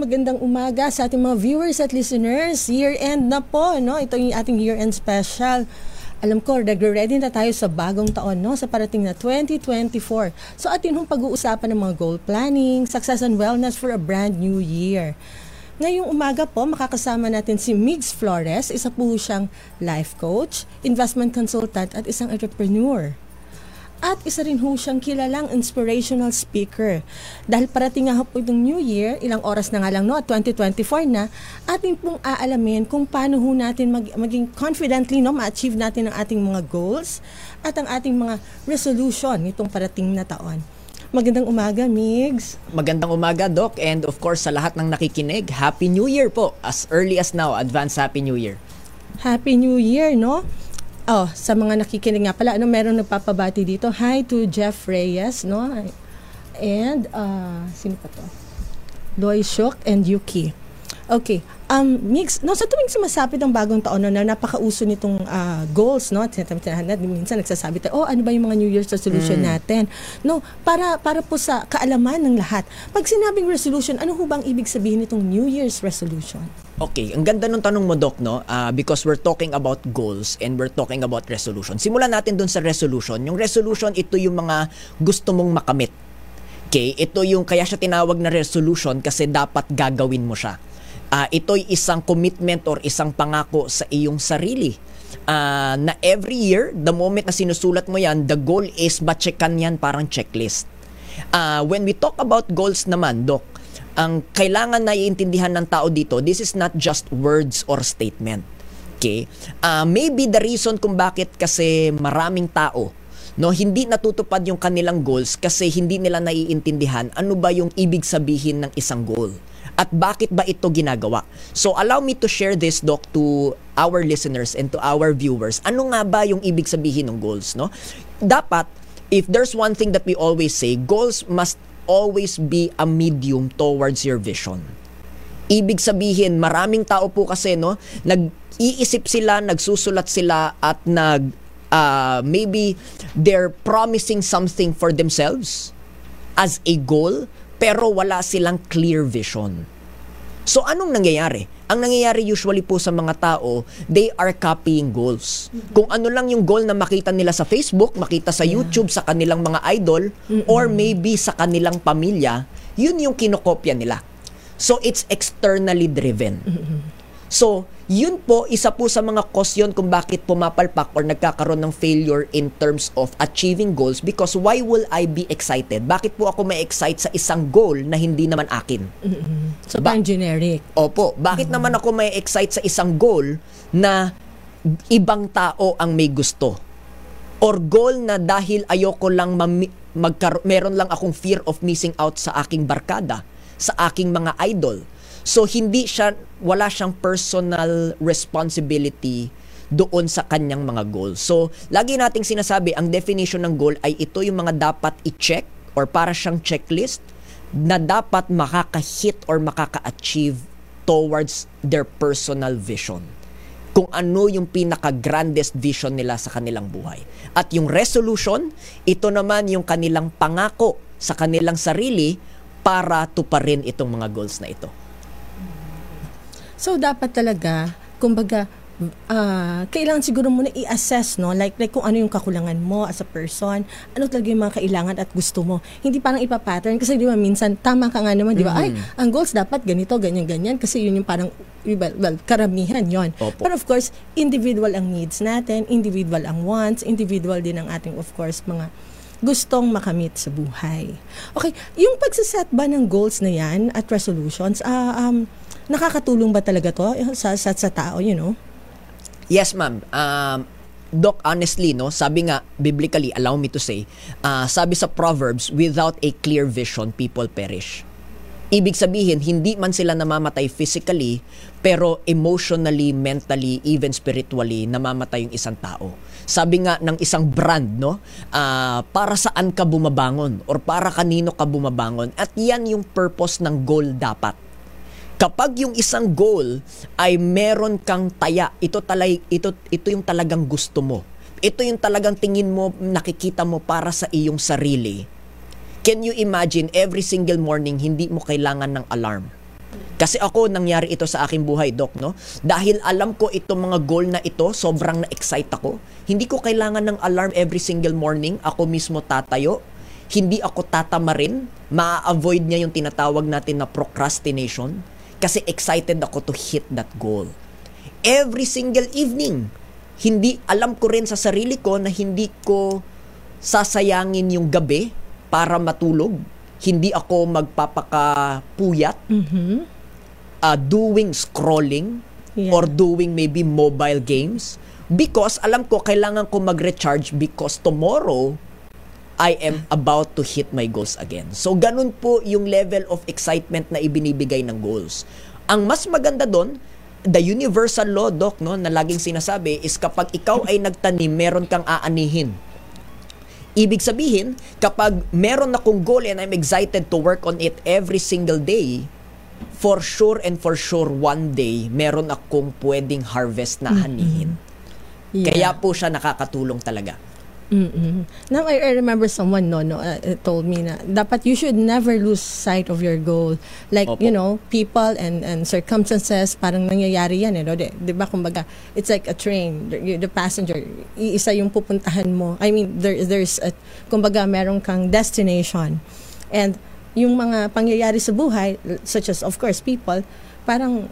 Magandang umaga sa ating mga viewers at listeners. Year-end na po, no? Ito yung ating year-end special. Alam ko, nagre-ready na tayo sa bagong taon, no? Sa parating na 2024. So, atin hong pag-uusapan ng mga goal planning, success and wellness for a brand new year. Ngayong umaga po, makakasama natin si Migs Flores. Isa po siyang life coach, investment consultant at isang entrepreneur. At isa rin ho siyang kilalang inspirational speaker. Dahil parating nga po itong New Year, ilang oras na nga lang no, at 2024 na, ating pong aalamin kung paano ho natin mag, maging confidently no, ma-achieve natin ang ating mga goals at ang ating mga resolution nitong parating na taon. Magandang umaga, Migs. Magandang umaga, Doc. And of course, sa lahat ng nakikinig, Happy New Year po. As early as now, advance Happy New Year. Happy New Year, no? Oh, sa mga nakikinig nga pala, ano, meron nagpapabati dito. Hi to Jeff Reyes, no? And, uh, sino pa to? Loy Shok and Yuki. Okay. Um, mix, no, sa tuwing sumasapit ang bagong taon no, na napakauso nitong uh, goals, no? Tinatamahan natin, minsan nagsasabi tayo, oh, ano ba yung mga New Year's resolution mm. natin? No, para para po sa kaalaman ng lahat. Pag sinabing resolution, ano ho bang ibig sabihin nitong New Year's resolution? Okay, ang ganda ng tanong mo, Doc, no? Uh, because we're talking about goals and we're talking about resolution. Simulan natin dun sa resolution. Yung resolution, ito yung mga gusto mong makamit. Okay, ito yung kaya siya tinawag na resolution kasi dapat gagawin mo siya. Uh, ito'y isang commitment or isang pangako sa iyong sarili. Uh, na every year, the moment na sinusulat mo yan, the goal is ma-checkan yan parang checklist. Uh, when we talk about goals naman, Doc, ang kailangan na iintindihan ng tao dito, this is not just words or statement. Okay? Uh, maybe the reason kung bakit kasi maraming tao no hindi natutupad yung kanilang goals kasi hindi nila naiintindihan ano ba yung ibig sabihin ng isang goal at bakit ba ito ginagawa. So allow me to share this doc to our listeners and to our viewers. Ano nga ba yung ibig sabihin ng goals, no? Dapat if there's one thing that we always say, goals must always be a medium towards your vision. Ibig sabihin, maraming tao po kasi no, nag-iisip sila, nagsusulat sila at nag uh, maybe they're promising something for themselves as a goal pero wala silang clear vision. So anong nangyayari? Ang nangyayari usually po sa mga tao, they are copying goals. Kung ano lang yung goal na makita nila sa Facebook, makita sa YouTube, sa kanilang mga idol, or maybe sa kanilang pamilya, yun yung kinokopya nila. So it's externally driven. So, yun po, isa po sa mga cause yun kung bakit pumapalpak or nagkakaroon ng failure in terms of achieving goals because why will I be excited? Bakit po ako ma-excite sa isang goal na hindi naman akin? Mm-hmm. So, ba- generic. Opo. Bakit mm-hmm. naman ako ma-excite sa isang goal na ibang tao ang may gusto? Or goal na dahil ayoko lang mami- magkar- meron lang akong fear of missing out sa aking barkada, sa aking mga idol, So hindi siya wala siyang personal responsibility doon sa kanyang mga goals. So lagi nating sinasabi ang definition ng goal ay ito yung mga dapat i-check or para siyang checklist na dapat makaka-hit or makaka-achieve towards their personal vision kung ano yung pinaka-grandest vision nila sa kanilang buhay. At yung resolution, ito naman yung kanilang pangako sa kanilang sarili para tuparin itong mga goals na ito. So dapat talaga, kumbaga, uh, kailangan siguro muna i-assess, no? Like, like kung ano yung kakulangan mo as a person, ano talaga yung mga kailangan at gusto mo. Hindi parang ipa-pattern kasi di ba minsan tama ka nga naman, di ba? Mm-hmm. Ay, ang goals dapat ganito, ganyan, ganyan kasi yun yung parang well, well karamihan yon. But of course, individual ang needs natin, individual ang wants, individual din ang ating of course mga gustong makamit sa buhay. Okay, yung pagsaset ba ng goals na yan at resolutions, uh, um, Nakakatulong ba talaga to sa, sa, sa tao, you know? Yes, ma'am. Um, Doc, honestly, no, sabi nga, biblically, allow me to say, uh, sabi sa Proverbs, without a clear vision, people perish. Ibig sabihin, hindi man sila namamatay physically, pero emotionally, mentally, even spiritually, namamatay yung isang tao. Sabi nga ng isang brand, no, uh, para saan ka bumabangon or para kanino ka bumabangon. At yan yung purpose ng goal dapat Kapag yung isang goal ay meron kang taya, ito talay ito ito yung talagang gusto mo. Ito yung talagang tingin mo, nakikita mo para sa iyong sarili. Can you imagine every single morning hindi mo kailangan ng alarm? Kasi ako, nangyari ito sa aking buhay, Doc, no? Dahil alam ko itong mga goal na ito, sobrang na-excite ako. Hindi ko kailangan ng alarm every single morning. Ako mismo tatayo. Hindi ako tatamarin. Ma-avoid niya yung tinatawag natin na procrastination. Kasi excited ako to hit that goal. Every single evening, hindi alam ko rin sa sarili ko na hindi ko sasayangin yung gabi para matulog. Hindi ako magpapakapuyat uh, doing scrolling Yeah. or doing maybe mobile games because alam ko kailangan ko mag-recharge because tomorrow I am about to hit my goals again. So ganun po yung level of excitement na ibinibigay ng goals. Ang mas maganda doon, the universal law doc no na laging sinasabi is kapag ikaw ay nagtanim, meron kang aanihin. Ibig sabihin, kapag meron akong goal and I'm excited to work on it every single day, for sure and for sure one day, meron akong pwedeng harvest na anihin. Yeah. Kaya po siya nakakatulong talaga. Mm-mm. Now, I, I remember someone no, no, uh, uh, told me na dapat you should never lose sight of your goal. Like, Opo. you know, people and and circumstances, parang nangyayari yan, eh, no? Di, di ba, kumbaga, it's like a train. The, the passenger, iisa yung pupuntahan mo. I mean, there, there's a, kumbaga, meron kang destination. And yung mga pangyayari sa buhay, such as, of course, people, parang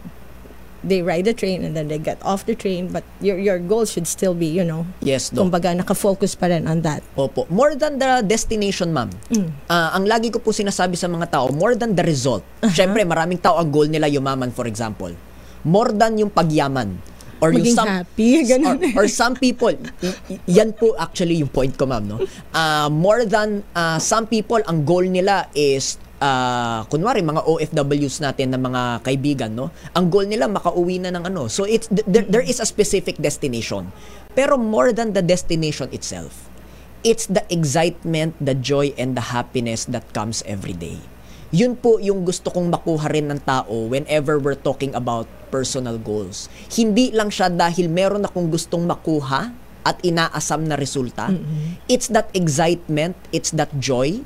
they ride the train and then they get off the train but your your goal should still be you know Yes, Doc. kumbaga nakafocus pa rin on that Opo. More than the destination, ma'am. Ah, ang lagi ko po sinasabi sa mga tao, more than the result. Siyempre, maraming tao ang goal nila yumaman, for example. More than yung pagyaman. Or Maging yung some, happy, ganun. or, or some people, yan po actually yung point ko, ma'am. No? Ah, more than ah, some people, ang goal nila is ah, kunwari mga OFWs natin na mga kaibigan no ang goal nila makauwi na ng ano so it's th- there, there is a specific destination pero more than the destination itself it's the excitement, the joy, and the happiness that comes every day. Yun po yung gusto kong makuha rin ng tao whenever we're talking about personal goals. Hindi lang siya dahil meron akong gustong makuha at inaasam na resulta. It's that excitement, it's that joy,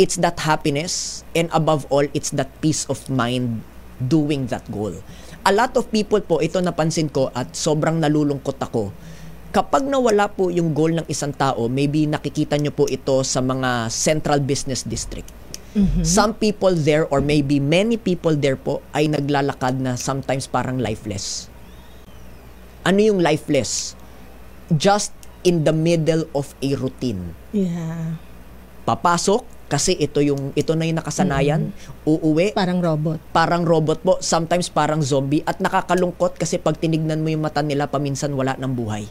it's that happiness, and above all, it's that peace of mind doing that goal. A lot of people po, ito napansin ko at sobrang nalulungkot ako, kapag nawala po yung goal ng isang tao, maybe nakikita nyo po ito sa mga central business district. Some people there or maybe many people there po ay naglalakad na sometimes parang lifeless. Ano yung lifeless? Just in the middle of a routine. yeah Papasok kasi ito yung ito na yung nakasanayan, uuwi, parang robot parang robot po, sometimes parang zombie at nakakalungkot kasi pag tinignan mo yung mata nila paminsan wala ng buhay.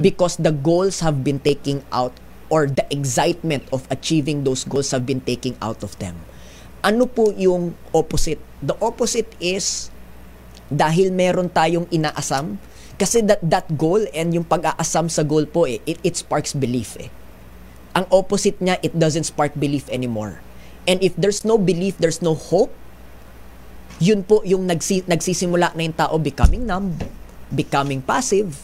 Because the goals have been taking out or the excitement of achieving those goals have been taking out of them. Ano po yung opposite? The opposite is dahil meron tayong inaasam kasi that that goal and yung pag-aasam sa goal po eh, it, it sparks belief eh. Ang opposite niya, it doesn't spark belief anymore. And if there's no belief, there's no hope, yun po yung nagsi, nagsisimula na yung tao becoming numb, becoming passive,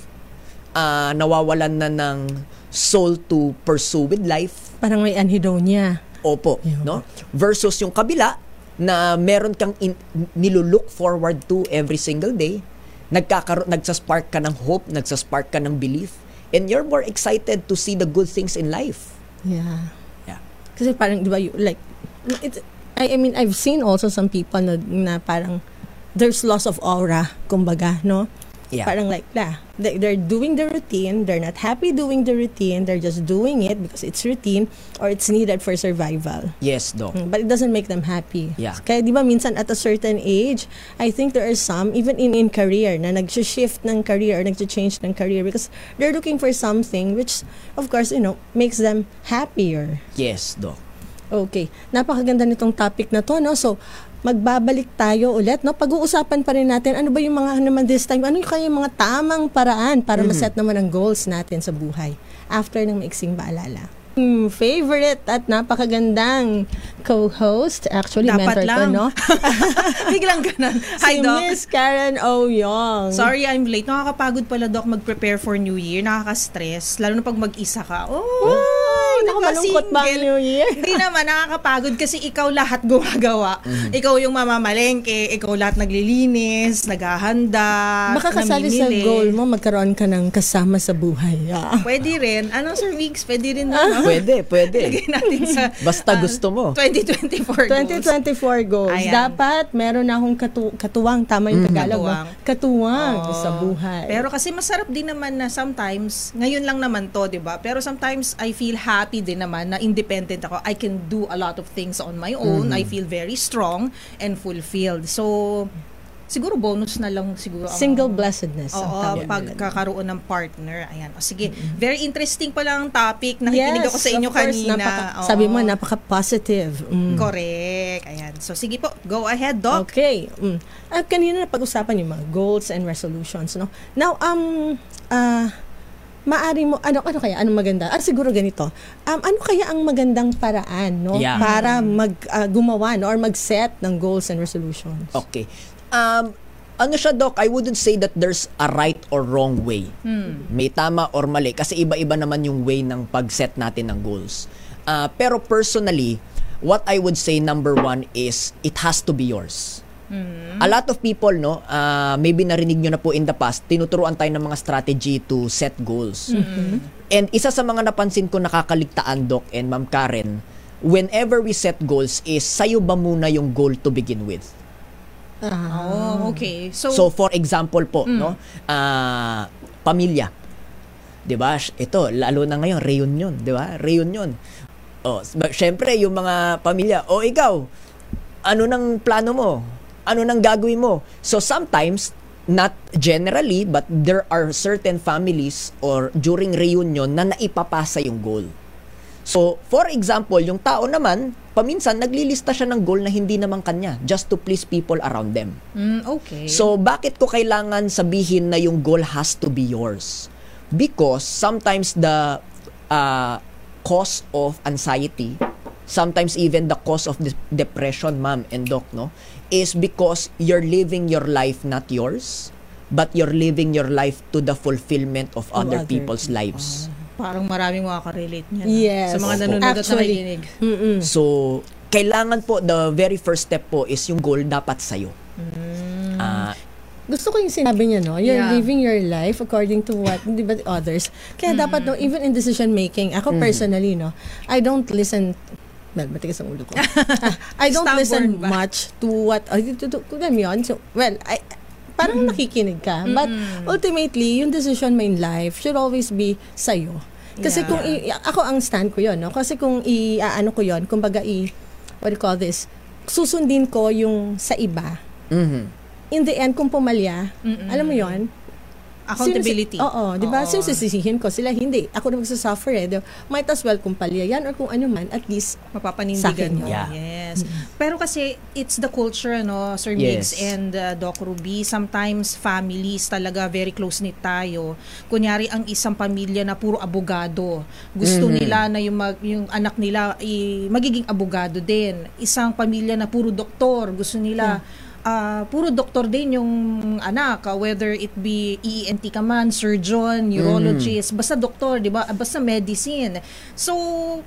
ah, nawawalan na ng soul to pursue with life. parang may anhedonia Opo, Yeah. no? Versus yung kabila na meron kang in, nilulook forward to every single day, nagkakaroon nagsaspark ka ng hope, nagsaspark ka ng belief, and you're more excited to see the good things in life. Yeah Yeah. kasi parang di ba you, like it's I, I mean I've seen also some people na, na parang there's loss of aura kumbaga no Yeah. parang like they, they're doing the routine they're not happy doing the routine they're just doing it because it's routine or it's needed for survival Yes, Doc. Mm, But it doesn't make them happy. Yeah. Kaya di ba minsan at a certain age, I think there are some, even in, in career, na nag-shift ng career or nag-change ng career because they're looking for something which, of course, you know, makes them happier. Yes, Doc. Okay. Napakaganda nitong topic na to, no? So, magbabalik tayo ulit, no? Pag-uusapan pa rin natin, ano ba yung mga, naman this time, ano yung kaya yung mga tamang paraan para maset naman ang goals natin sa buhay after ng maiksing paalala. Favorite at napakagandang co-host, actually mentor Dapat ko, lang. no? Biglang ganun. si Hi, Doc. Miss Karen Oyong. Sorry, I'm late. Nakakapagod pala, Doc, mag-prepare for New Year. Nakaka-stress. Lalo na pag mag-isa ka. Oh! Ay, naku, malungkot ba. New Year? Hindi naman, nakakapagod kasi ikaw lahat gumagawa. Mm-hmm. Ikaw yung mamamalengke, ikaw lahat naglilinis, naghahanda, Baka kasali sa goal mo, magkaroon ka ng kasama sa buhay. Ah. Pwede rin. Ano, Sir Migs? Pwede rin na. Pwede, pwede. Lagay natin sa Basta ah, gusto mo. 2024 goals. 2024 goals. Ayan. Dapat meron na akong katu- katuwang, tama yung Tagalog. Katuwang. Katuwang. Katuwang Oo. sa buhay. Pero kasi masarap din naman na sometimes, ngayon lang naman to, 'di ba? Pero sometimes I feel happy din naman na independent ako. I can do a lot of things on my own. I feel very strong and fulfilled. So siguro bonus na lang siguro ang- Single blessedness. ang Oo, tawag pagkakaroon ng partner. Ayan. O sige, very interesting pala ang topic. Nakikinig ako sa inyo course, kanina. napaka- Oo. sabi mo, napaka-positive. Mm. Correct. Ayan. So sige po, go ahead, Doc. Okay. Mm. Ah, kanina na pag-usapan yung mga goals and resolutions, no? Now, um, ah, maari mo, ano, ano kaya, anong maganda? Ah, siguro ganito. Um, ano kaya ang magandang paraan, no? Yeah. Para mag, ah, gumawa, no? Or mag-set ng goals and resolutions? Okay. Um, ano siya, Doc? I wouldn't say that there's a right or wrong way. May tama or mali. Kasi iba-iba naman yung way ng pag-set natin ng goals. Ah, pero personally, what I would say number one is it has to be yours. A lot of people, no, ah, maybe narinig nyo na po in the past, tinuturuan tayo ng mga strategy to set goals. And isa sa mga napansin ko nakakaligtaan, Doc and Ma'am Karen, whenever we set goals is, sayo ba muna yung goal to begin with? Ah. Oh, okay. So, So for example po, no, ah pamilya. 'Di ba? Ito, lalo na ngayon reunion, 'di ba? Reunion. Oh, syempre yung mga pamilya, oh ikaw, ano nang plano mo? Ano nang gagawin mo? So sometimes not generally but there are certain families or during reunion na naipapasa yung goal. So, for example, yung tao naman, paminsan naglilista siya ng goal na hindi naman kanya just to please people around them. mm, okay. So, bakit ko kailangan sabihin na yung goal has to be yours? Because sometimes the uh, cause of anxiety, sometimes even the cause of de- depression, ma'am and doc, no, is because you're living your life not yours, but you're living your life to the fulfillment of other other people's lives. Parang maraming makaka-relate niyan. ah. Yes. Sa mga nanonood at nakikinig. Mm-mm. So, kailangan po, the very first step po is yung goal dapat sa'yo. Ah, Gusto ko yung sinabi niya, no? You're Yeah. living your life according to what, di ba, others. Kaya dapat, no, even in decision making, ako personally, no, I don't listen Well, matigas ang ulo ko. Ah, I don't Stubborn listen ba? much to what, uh, to, to, to them yun. So, well, I, parang nakikinig ka. But ultimately, yung decision mo in life should always be sa'yo. Kasi Yeah. kung, i, ako ang stand ko yun, no? Kasi kung i, ano ko yun, kumbaga i, what do you call this, susundin ko yung sa iba, mhm. in the end, kung pumalya, Mm-mm. alam mo yon Accountability. Oo, di ba? Sinisisihin ko sila, hindi. Ako na magsasuffer eh. Di ba? Might as well kung palya yan or kung ano man, at least, Sa mapapanindigan mo. yun. Yeah. Yes. Pero kasi it's the culture no, Sir Migs Yes. and uh, Doc Ruby. Sometimes families talaga very close knit tayo. Kunyari ang isang pamilya na puro abogado. Gusto Mhm. nila na yung mag- yung anak nila i- magiging abogado din. Isang pamilya na puro doktor, gusto nila ah, puro doktor din yung anak, ah, whether it be ENT ka man, surgeon, neurologist, basta doktor, 'di ba? Ah, Basta medicine. So,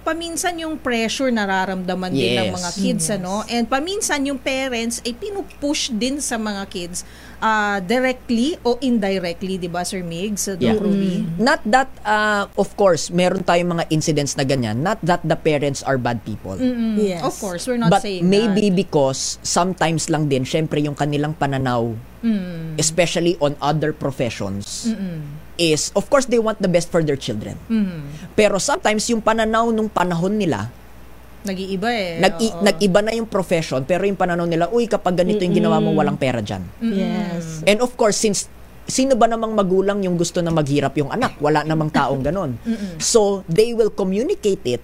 paminsan yung pressure nararamdaman din ng Yes. mga kids ano, and paminsan yung parents ay pinupush din sa mga kids ah, directly o indirectly, 'di ba, Sir Migs, Doc Yeah. Ruby? Not that, uh, of course, meron tayong mga incidents na ganyan. Not that the parents are bad people. Mm-mm. Yes. Of course, we're not But saying maybe that. because sometimes lang din, syempre yung kanilang pananaw, Mm. especially on other professions, Mm-mm. is, of course, they want the best for their children. Mm. Pero sometimes yung pananaw nung panahon nila, Nag-iiba eh. nag, oo. nag-iba na yung profession, pero yung pananaw nila, uy, kapag ganito yung ginawa mo, walang pera dyan. yes. And of course, since sino ba namang magulang yung gusto na maghirap yung anak? Wala namang taong ganon. So, they will communicate it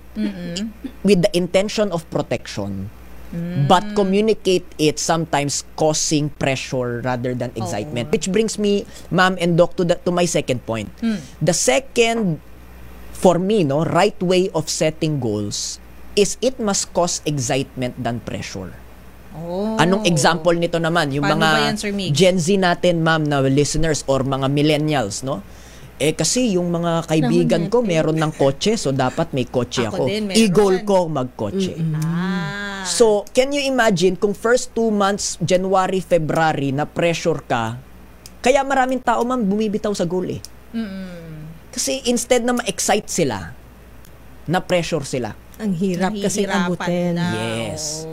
with the intention of protection. But communicate it sometimes causing pressure rather than excitement. Which brings me, ma'am and doc, to, the, to my second point. The second, for me, no, right way of setting goals is it must cause excitement than pressure. Oh. Anong example nito naman? Yung Paano mga yan? Gen Z natin, ma'am, na listeners or mga millennials, no? Eh kasi yung mga kaibigan ko meron ng kotse so dapat may kotse Ako ako. din. I-goal ko magkotse. Ah. So, can you imagine kung first two months, January, February, na pressure ka, kaya maraming tao man bumibitaw sa goal eh. Kasi instead na ma-excite sila, na pressure sila. Ang hirap kasi abutin. na. Yes.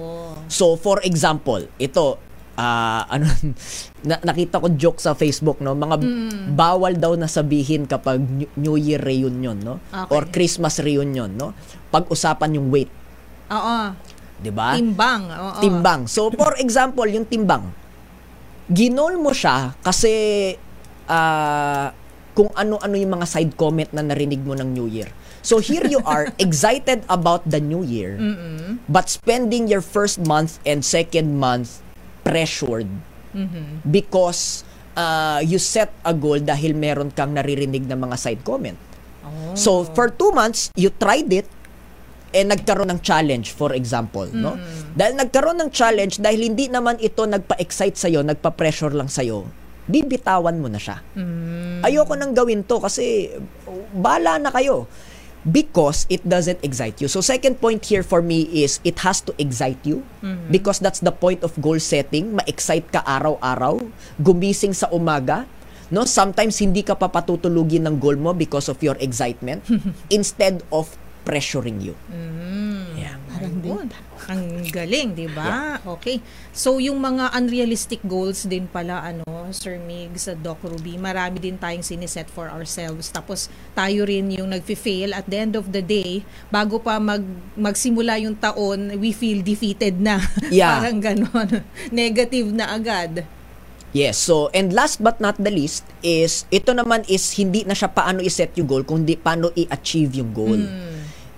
So, for example, ito, ah ano, na, nakita ko joke sa Facebook, no? Mga bawal daw na sabihin kapag New- Year reunion, no? Okay. Or Christmas reunion, no? Pag-usapan yung weight, Oo. 'di ba? Timbang. Oo. timbang. So, for example, yung timbang. Ginol mo siya kasi ah, kung ano-ano yung mga side comment na narinig mo ng New Year. So, here you are, excited about the New Year, but spending your first month and second month pressured. Because ah, you set a goal dahil meron kang naririnig na mga side comment. Oh. So, for two months, you tried it, eh nagkaroon ng challenge for example no? Dahil nagkaroon ng challenge dahil hindi naman ito nagpa-excite sa'yo nagpa-pressure lang sa'yo bibitawan mo na siya. Ayoko nang gawin to kasi bala na kayo because it doesn't excite you. So second point here for me is it has to excite you. Because that's the point of goal setting. Ma-excite ka araw-araw. Gumising sa umaga. No sometimes hindi ka papatutulugin ng goal mo because of your excitement. Instead of pressuring you. Yeah. Ayun. Ang galing, 'di ba? Okay. So yung mga unrealistic goals din pala ano, Sir Mig sa Doc Ruby, marami din tayong siniset for ourselves. Tapos tayo rin yung nagfi-fail at the end of the day, bago pa mag magsimula yung taon, we feel defeated na. Yeah. Parang ganon. Negative na agad. Yes, so and last but not the least is ito naman is hindi na siya paano i-set yung goal kundi paano i-achieve yung goal.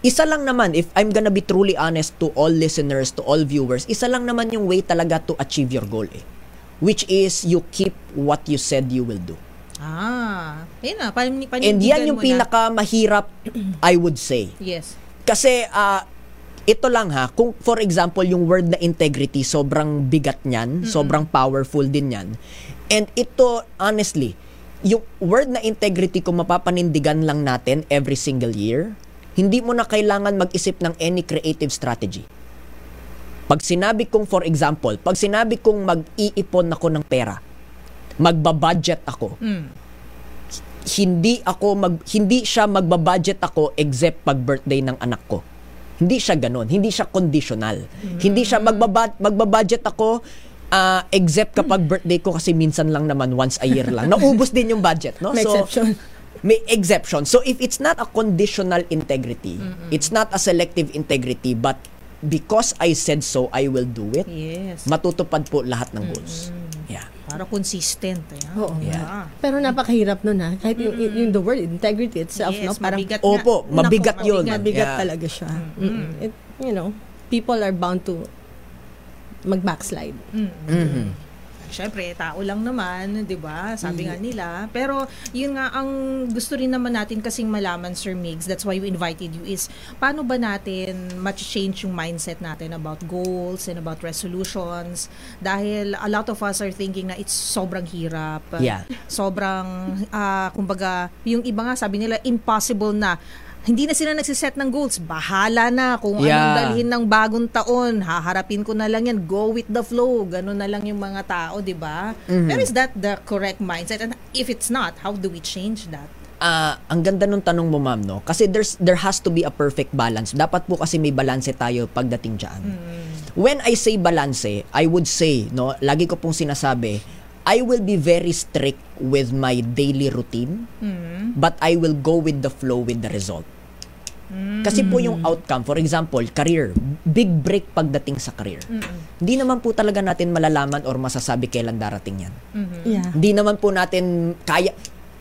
Isa lang naman if I'm gonna be truly honest to all listeners, to all viewers, isa lang naman yung way talaga to achieve your goal eh. Which is you keep what you said you will do. Ah, ayun na, pan, And yan yung pinaka mahirap I would say. Yes. Kasi ah, ito lang ha, kung for example yung word na integrity sobrang bigat niyan, sobrang powerful din yan. And ito honestly, yung word na integrity kung mapapanindigan lang natin every single year, hindi mo na kailangan mag-isip ng any creative strategy. Pag sinabi kong for example, pag sinabi kong mag-iipon ako ng pera, magba-budget ako, hindi ako mag hindi siya magba-budget ako except pag birthday ng anak ko. Hindi siya ganun, hindi siya conditional. Hindi siya magbaba, magba-budget ako ah, except kapag birthday ko kasi minsan lang naman once a year lang. Naubos din yung budget, no? May exception. May exception. So if it's not a conditional integrity, it's not a selective integrity, but because I said so, I will do it. Yes. Matutupad po lahat ng goals. Yeah. Para consistent. Ayan. Oo. Yeah. Pero napakahirap nun ha. Kahit yung, yung the word integrity itself, Yes, no? Parang mabigat Opo, nga. mabigat Nako, yun. mabigat. mabigat Yeah. talaga siya. Mm-mm. It, you know, people are bound to mag-backslide. Mhm. Siyempre, tao lang naman, 'di ba? Sabi nga nila. Pero yun nga ang gusto rin naman natin kasing malaman Sir Migs, that's why we invited you is paano ba natin ma-change yung mindset natin about goals and about resolutions dahil a lot of us are thinking na it's sobrang hirap. Yeah. Sobrang ah, kumbaga, yung iba nga sabi nila impossible na hindi na sila nagsiset ng goals. Bahala na kung anong Yeah. dalhin ng bagong taon. Haharapin ko na lang yan. Go with the flow. Ganun na lang yung mga tao, di ba? Mm-hmm. Pero is that the correct mindset? And if it's not, how do we change that? Ah, ang ganda nung tanong mo ma'am no kasi there's there has to be a perfect balance dapat po kasi may balance tayo pagdating diyan when i say balance i would say no lagi ko pong sinasabi I will be very strict with my daily routine but I will go with the flow with the result kasi po yung outcome for example career big break pagdating sa career. Hindi naman po talaga natin malalaman or masasabi kailan darating yan. Yeah. hindi naman po natin kaya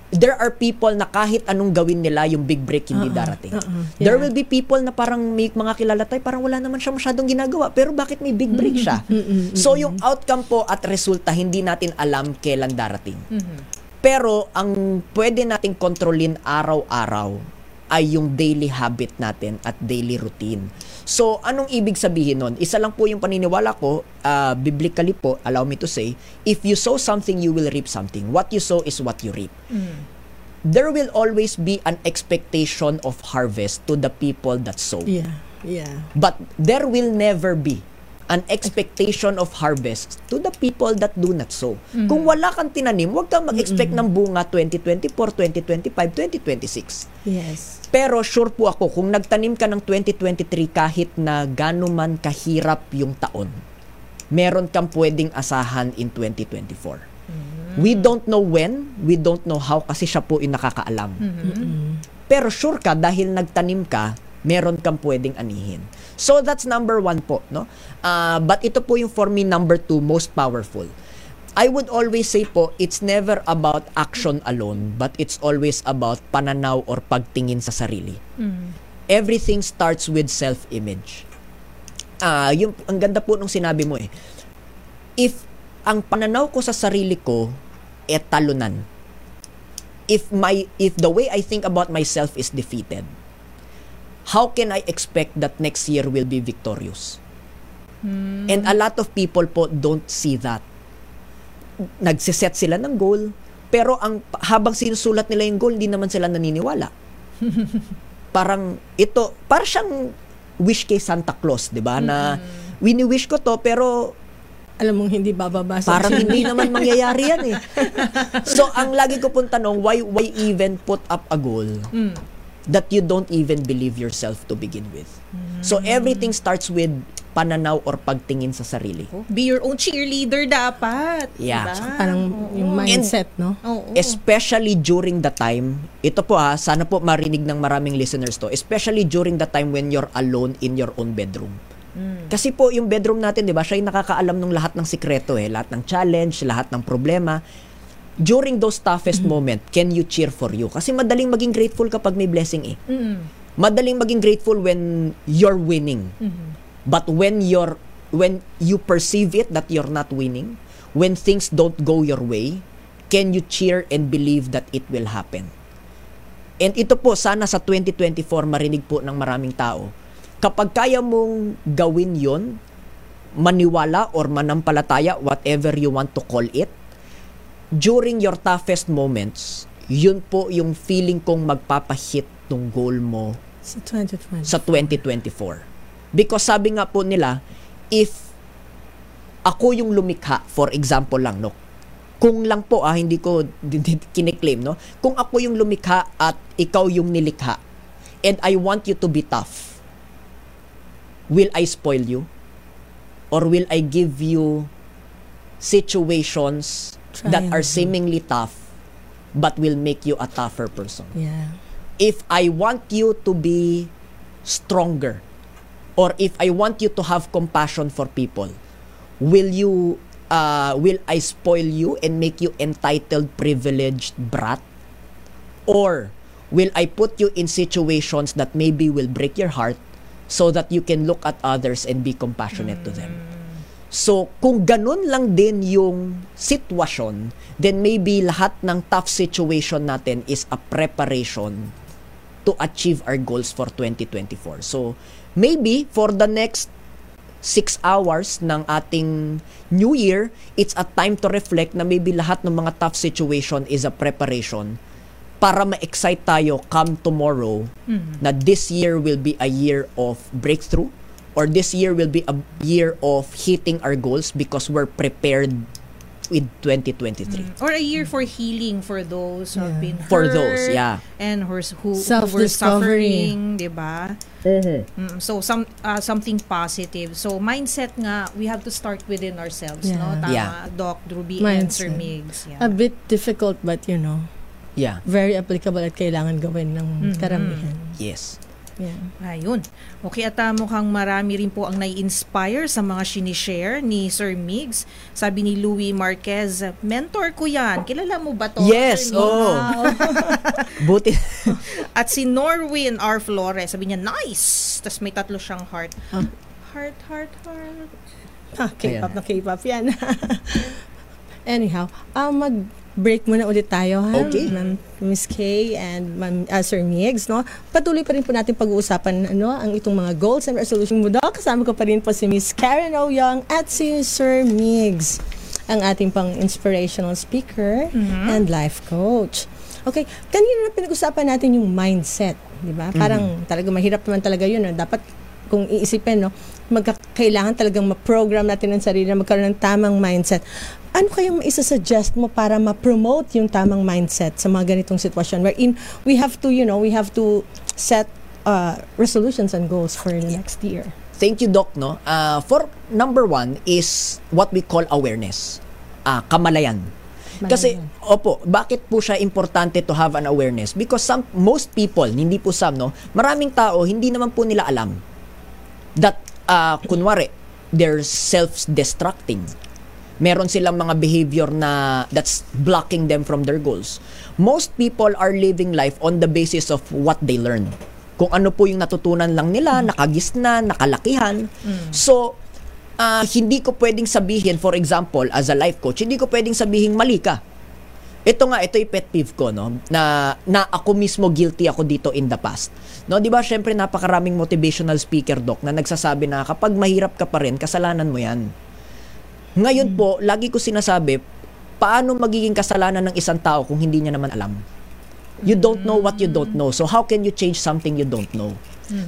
there are people na kahit anong gawin nila yung big break hindi darating. uh-uh, There yeah. will be people na parang may mga kilala tayo parang wala naman siya masyadong ginagawa pero bakit may big break siya? so yung outcome po at resulta hindi natin alam kailan darating. Pero ang pwede nating kontrolin araw-araw ay yung daily habit natin at daily routine. So, anong ibig sabihin nun? Isa lang po yung paniniwala ko, ah, biblically po, allow me to say, if you sow something, you will reap something. What you sow is what you reap. there will always be an expectation of harvest to the people that sow. Yeah. Yeah. But there will never be an expectation of harvest to the people that do not sow. Kung wala kang tinanim, huwag kang mag-expect ng bunga 2024, 2025, 2026. Yes. Pero sure po ako, kung nagtanim ka ng 2023 kahit na gano'n man kahirap yung taon, meron kang pwedeng asahan in 2024. We don't know when, we don't know how kasi siya po yung nakakaalam. Pero sure ka, dahil nagtanim ka, meron kang pwedeng anihin. So that's number one po. No? Ah, but ito po yung for me number two, most powerful. I would always say po, it's never about action alone, but it's always about pananaw or pagtingin sa sarili. Everything starts with self-image. Ah, yung ang ganda po nung sinabi mo eh. If ang pananaw ko sa sarili ko eh talunan. If my if the way I think about myself is defeated, how can I expect that next year will be victorious? And a lot of people po don't see that. Nagsiset sila ng goal, pero ang habang sinusulat nila yung goal, hindi naman sila naniniwala. Parang ito, parang siyang wish kay Santa Claus, 'di ba? Na wini-wish ko to pero Alam mong hindi bababa sa parang hindi naman mangyayari yan eh. So ang lagi ko pong tanong, why why even put up a goal that you don't even believe yourself to begin with? So everything starts with pananaw or pagtingin sa sarili. Be your own cheerleader dapat. Yeah. Diba? Parang yung mindset, no? Oo. Especially during the time, ito po ha, sana po marinig ng maraming listeners to, especially during the time when you're alone in your own bedroom. Kasi po yung bedroom natin, 'di ba? Siya yung nakakaalam ng lahat ng sikreto eh, lahat ng challenge, lahat ng problema. During those toughest moment, can you cheer for you? Kasi madaling maging grateful kapag may blessing eh. Madaling maging grateful when you're winning. But when you're when you perceive it that you're not winning, when things don't go your way, can you cheer and believe that it will happen? And ito po, sana sa 2024 marinig po ng maraming tao. Kapag kaya mong gawin yon, maniwala or manampalataya, whatever you want to call it, during your toughest moments, yun po yung feeling kong magpapahit ng goal mo Sa 2020. sa 2024. Because sabi nga po nila, if ako yung lumikha, for example lang, no? Kung lang po, ah, hindi ko kiniklaim, no? Kung ako yung lumikha at ikaw yung nilikha, and I want you to be tough, will I spoil you? Or will I give you situations that are seemingly tough, but will make you a tougher person? Yeah. if I want you to be stronger or if I want you to have compassion for people, will you uh, will I spoil you and make you entitled privileged brat? Or will I put you in situations that maybe will break your heart so that you can look at others and be compassionate to them? So, kung ganun lang din yung sitwasyon, then maybe lahat ng tough situation natin is a preparation to achieve our goals for 2024. So, maybe for the next six hours ng ating new year, it's a time to reflect na maybe lahat ng mga tough situation is a preparation para ma-excite tayo come tomorrow na this year will be a year of breakthrough or this year will be a year of hitting our goals because we're prepared with 2023. Or a year for healing for those who have been For hurt those, yeah. and who, who, who were suffering, di ba? Mm, so some uh, something positive. So mindset nga, we have to start within ourselves, no? Yeah. Tama, Yeah. Doc, Druby, and Sir Mindset. Migs. Yeah. A bit difficult but you know, Yeah. very applicable at kailangan gawin ng Mhm. karamihan. Yes. Yeah. Ayun. Okay, at uh, mukhang marami rin po ang nai-inspire sa mga sinishare ni Sir Migs. Sabi ni Louis Marquez, mentor ko yan. Kilala mo ba to? Yes, oo. Buti. At si Norwin R. Flores, sabi niya, nice! Tapos may tatlo siyang heart. Ah. Heart, heart, heart. Ah, K-pop na K-pop yan. Anyhow, ah mag-break muna ulit tayo ha. Okay. Ma'am Miss Kay and Ma'am ah, Sir Migs, no? Patuloy pa rin po natin pag-uusapan ano, ang itong mga goals and resolution mo daw. Kasama ko pa rin po si Miss Karen O. Young at si Sir Migs, ang ating pang inspirational speaker and life coach. Okay, kanina na pinag-usapan natin yung mindset, di ba? Parang talaga mahirap naman talaga yun. No? Dapat kung iisipin, no, magkakailangan talagang ma-program natin ang sarili na magkaroon ng tamang mindset. Ano kayang isa-suggest mo para ma-promote yung tamang mindset sa mga ganitong sitwasyon wherein we have to, you know, we have to set uh, resolutions and goals for the next year? Thank you, Doc. No? Uh, for number one is what we call awareness. Ah, kamalayan. Kasi, opo, bakit po siya importante to have an awareness? Because some, most people, hindi po some, no? Maraming tao, hindi naman po nila alam that, uh, kunwari, they're self-destructing. Meron silang mga behavior na that's blocking them from their goals. Most people are living life on the basis of what they learn. Kung ano po yung natutunan lang nila, nakagisnan, nakalakihan. So, ah, hindi ko pwedeng sabihin, for example, as a life coach, hindi ko pwedeng sabihin mali ka. Ito nga, ito yung pet peeve ko, no? Na, na ako mismo guilty ako dito in the past. No, di ba, syempre napakaraming motivational speaker, doc, na nagsasabi na kapag mahirap ka pa rin, kasalanan mo yan. Ngayon po, lagi ko sinasabi, paano magiging kasalanan ng isang tao kung hindi niya naman alam? You don't know what you don't know. So how can you change something you don't know?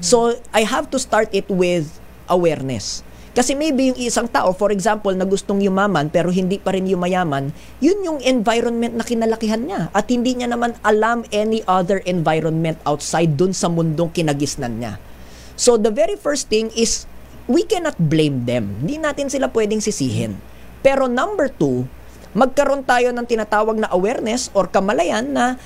So I have to start it with awareness. Kasi maybe yung isang tao, for example, na gustong yumaman pero hindi pa rin yumayaman, yun yung environment na kinalakihan niya. At hindi niya naman alam any other environment outside dun sa mundong kinagisnan niya. So the very first thing is, we cannot blame them. Hindi natin sila pwedeng sisihin. Pero number two, magkaroon tayo ng tinatawag na awareness or kamalayan na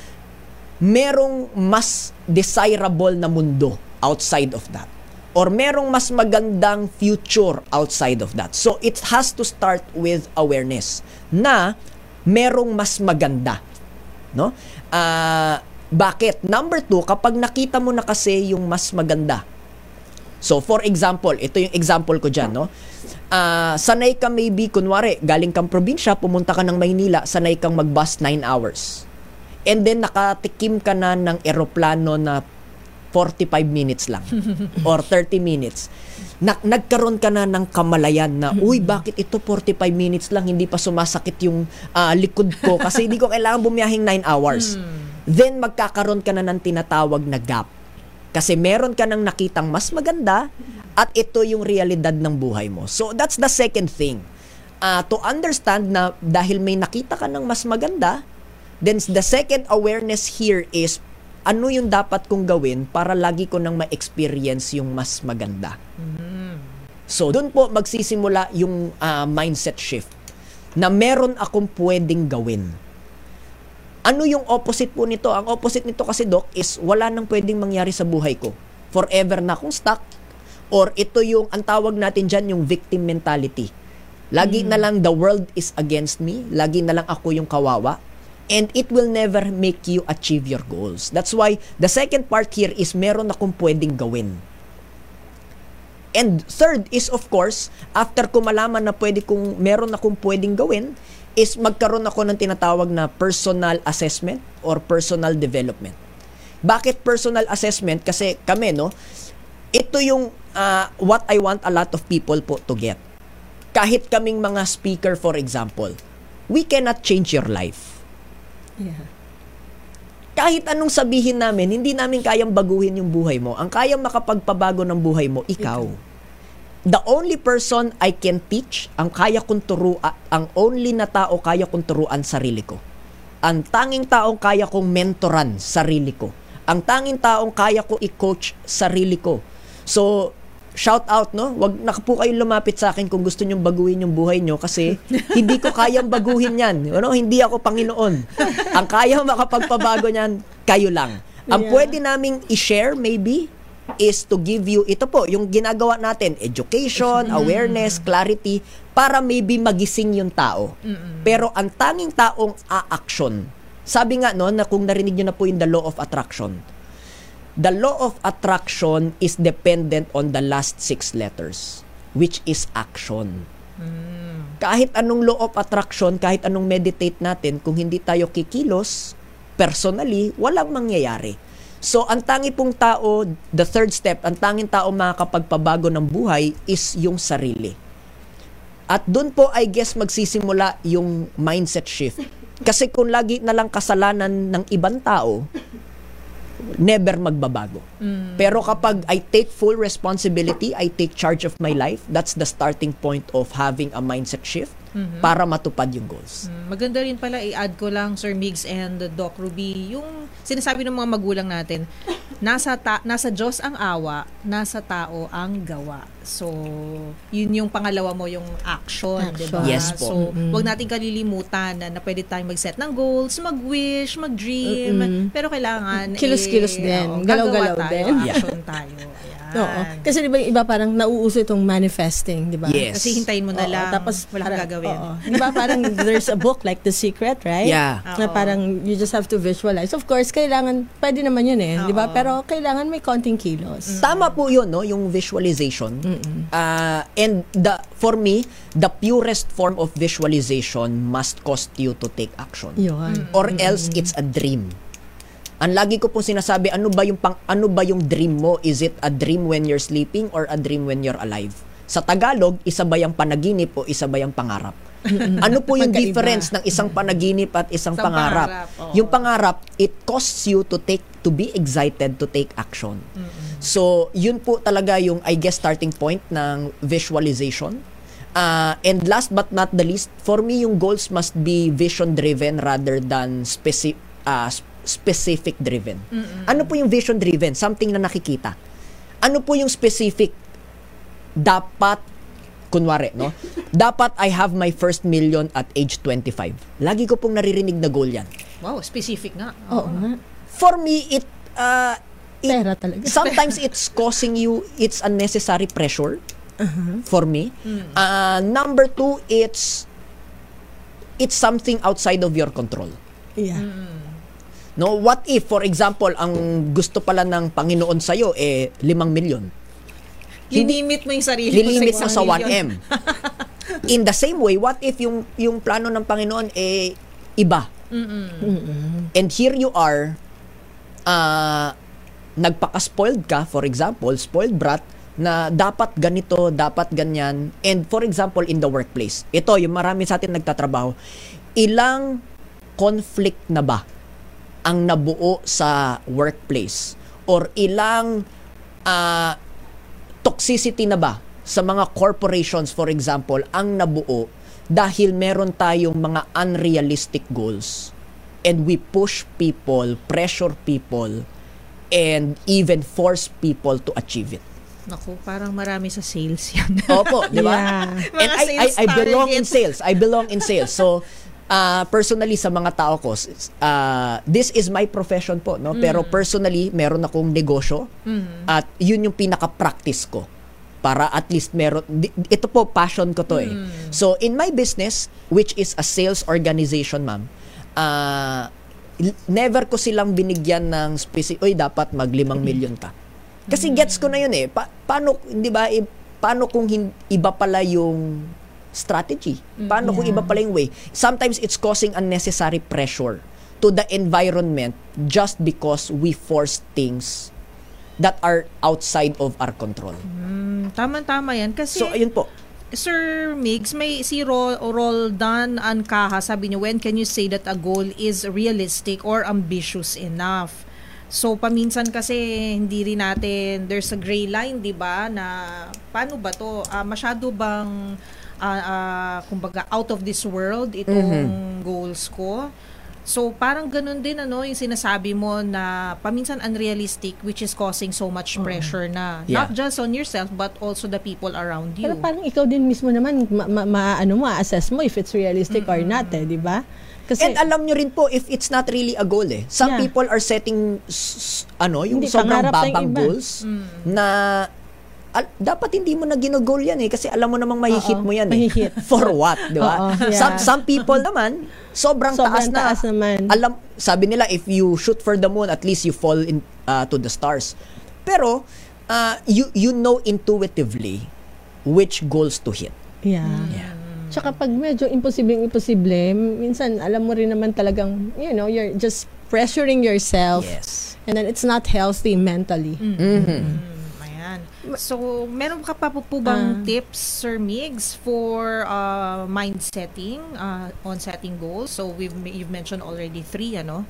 merong mas desirable na mundo outside of that. Or merong mas magandang future outside of that. So it has to start with awareness na merong mas maganda. No? Ah, bakit? Number two, kapag nakita mo na kasi yung mas maganda. So for example, ito yung example ko dyan, no? Ah, sanay ka maybe, kunwari, galing kang probinsya, pumunta ka ng Maynila, sanay kang mag-bus 9 hours. And then nakatikim ka na ng eroplano na 45 minutes lang or 30 minutes. Na, nagkaroon ka na ng kamalayan na, uy, bakit ito 45 minutes lang, hindi pa sumasakit yung ah, likod ko kasi hindi ko kailangan bumiyahing 9 hours. Then magkakaroon ka na ng tinatawag na gap. Kasi meron ka nang nakitang mas maganda at ito yung realidad ng buhay mo. So that's the second thing. Ah, to understand na dahil may nakita ka ng mas maganda, then the second awareness here is ano yung dapat kong gawin para lagi ko nang ma-experience yung mas maganda. So doon po magsisimula yung ah, mindset shift na meron akong pwedeng gawin. Ano yung opposite po nito? Ang opposite nito kasi, Doc, is wala nang pwedeng mangyari sa buhay ko. Forever na akong stuck. Or ito yung, ang tawag natin dyan, yung victim mentality. Lagi na lang the world is against me. Lagi na lang ako yung kawawa. And it will never make you achieve your goals. That's why the second part here is meron akong pwedeng gawin. And third is of course, after ko malaman na pwede kong meron akong pwedeng gawin, is magkaroon ako ng tinatawag na personal assessment or personal development. Bakit personal assessment? Kasi kami, no, ito yung ah, what I want a lot of people po to get. Kahit kaming mga speaker, for example, we cannot change your life. Yeah. Kahit anong sabihin namin, hindi namin kayang baguhin yung buhay mo. Ang kayang makapagpabago ng buhay mo, ikaw. The only person I can teach, ang kaya kong turuan, ang only na tao kaya kong turuan, sarili ko. Ang tanging taong kaya kong mentoran, sarili ko. Ang tanging taong kaya ko i-coach, sarili ko. So, shout out, no? Wag na po kayong lumapit sa akin kung gusto nyong baguhin yung buhay nyo kasi hindi ko kayang baguhin yan. Ano? Hindi ako Panginoon. Ang kaya makapagpabago niyan, kayo lang. Ang Yeah. pwede naming i-share maybe is to give you, ito po, yung ginagawa natin, education, awareness, clarity, para maybe magising yung tao. Pero ang tanging taong a-action, sabi nga no, na kung narinig nyo na po yung the law of attraction, the law of attraction is dependent on the last six letters, which is action. Kahit anong law of attraction, kahit anong meditate natin, kung hindi tayo kikilos, personally, walang mangyayari. So, ang tangi pong tao, the third step, ang tanging tao makakapagpabago ng buhay is yung sarili. At doon po, I guess, magsisimula yung mindset shift. Kasi kung lagi na lang kasalanan ng ibang tao, never magbabago. Pero kapag I take full responsibility, I take charge of my life, that's the starting point of having a mindset shift para matupad yung goals. Mm, Maganda rin pala i-add ko lang Sir Migs and Doc Ruby yung sinasabi ng mga magulang natin nasa ta- nasa Diyos ang awa, nasa tao ang gawa. So, yun yung pangalawa mo yung action, 'di ba? Action. Yes po. So, wag nating kalilimutan na, na pwede tayong mag-set ng goals, mag-wish, mag-dream, pero kailangan Kilos-kilos eh, din. oo, Galaw-galaw din. Action tayo. Ayan. Oo. Kasi di ba yung iba parang nauuso itong manifesting, di ba? Yes. Kasi hintayin mo na Oo, lang, tapos walang parang- gagawin. oo. Di ba parang there's a book like The Secret, right? Yeah. Na Oo. parang you just have to visualize. Of course, kailangan, pwede naman yun eh, di ba? Pero kailangan may konting kilos. Tama po 'yun, no, yung visualization. Ah, and the for me, the purest form of visualization must cost you to take action. Yun. Or else it's a dream. Ang lagi ko pong sinasabi, ano ba yung pang, ano ba yung dream mo? Is it a dream when you're sleeping or a dream when you're alive? Sa Tagalog, isa ba yung panaginip o isa ba yung pangarap? ano po yung Magkaiba. difference ng isang panaginip at isang Isang pangarap? pangarap, oo. Yung pangarap, it costs you to take to be excited to take action. So, yun po talaga yung I guess starting point ng visualization. Uh, and last but not the least, for me yung goals must be vision driven rather than speci- uh, sp- specific driven. Ano po yung vision driven? Something na nakikita. Ano po yung specific? Dapat kunwari, no? Dapat I have my first million at age 25. Lagi ko pong naririnig na goal yan. Wow, specific nga. Oo nga. For me, it, uh, it Pera talaga. sometimes it's causing you it's unnecessary pressure for me uh, number two it's it's something outside of your control Yeah. No what if for example ang gusto pala ng Panginoon sa eh 5 million Lilimit mo yung sarili mo lilimit mo sa isang million. 1M in the same way what if yung yung plano ng Panginoon eh iba? And here you are uh, nagpaka-spoiled ka, for example, spoiled brat, na dapat ganito, dapat ganyan. And for example, in the workplace, ito, yung marami sa atin nagtatrabaho, ilang conflict na ba ang nabuo sa workplace? Or ilang ah, toxicity na ba sa mga corporations, for example, ang nabuo dahil meron tayong mga unrealistic goals and we push people, pressure people, and even force people to achieve it. Naku, parang marami sa sales yan. Opo, di ba? Yeah. And I, I, I belong in sales. I belong in sales. So, uh, personally sa mga tao ko, uh, this is my profession po, no? Pero personally, meron akong negosyo at yun yung pinaka-practice ko para at least meron ito po passion ko to eh. So in my business which is a sales organization, ma'am, uh, never ko silang binigyan ng specific, oy dapat mag 5 million ka. Kasi gets ko na yun eh. Pa- paano, di ba, eh, paano kung hin- iba pala yung strategy? Paano kung Yeah. iba pala yung way? Sometimes it's causing unnecessary pressure to the environment just because we force things that are outside of our control. Mm, Tama-tama yan. Kasi, So, ayun po. Sir Migs, may si Ro- Roldan Ancaha, sabi niya, when can you say that a goal is realistic or ambitious enough? So, paminsan kasi hindi rin natin, there's a gray line, di ba, na paano ba to? Ah, masyado bang, ah, ah, kumbaga, out of this world itong goals ko? So, parang ganun din, ano, yung sinasabi mo na paminsan unrealistic, which is causing so much pressure na, Yeah. not just on yourself, but also the people around you. Pero parang ikaw din mismo naman, ma, ma, ma- ano mo, assess mo if it's realistic or not eh, di ba? Kasi, And alam nyo rin po, if it's not really a goal eh. Some Yeah. people are setting, s- s- ano, yung Hindi, sobrang babang goals na al- dapat hindi mo na ginagol yan eh kasi alam mo namang mahihit mo yan mahihit. eh. For what, di ba? Yeah. Some, some people naman, sobrang, taas Sobrang na. taas naman. Alam, sabi nila, if you shoot for the moon, at least you fall in, uh, to the stars. Pero, uh, you, you know intuitively which goals to hit. yeah. Yeah. Tsaka pag medyo imposibleng-imposible, minsan alam mo rin naman talagang, you know, you're just pressuring yourself. Yes. And then it's not healthy mentally. Mhm. Mm, ayan. So, meron ka pa po, po bang Ah. tips, Sir Migs, for uh, mind setting, uh, on setting goals? So, we've, you've mentioned already three, ano?